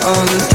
on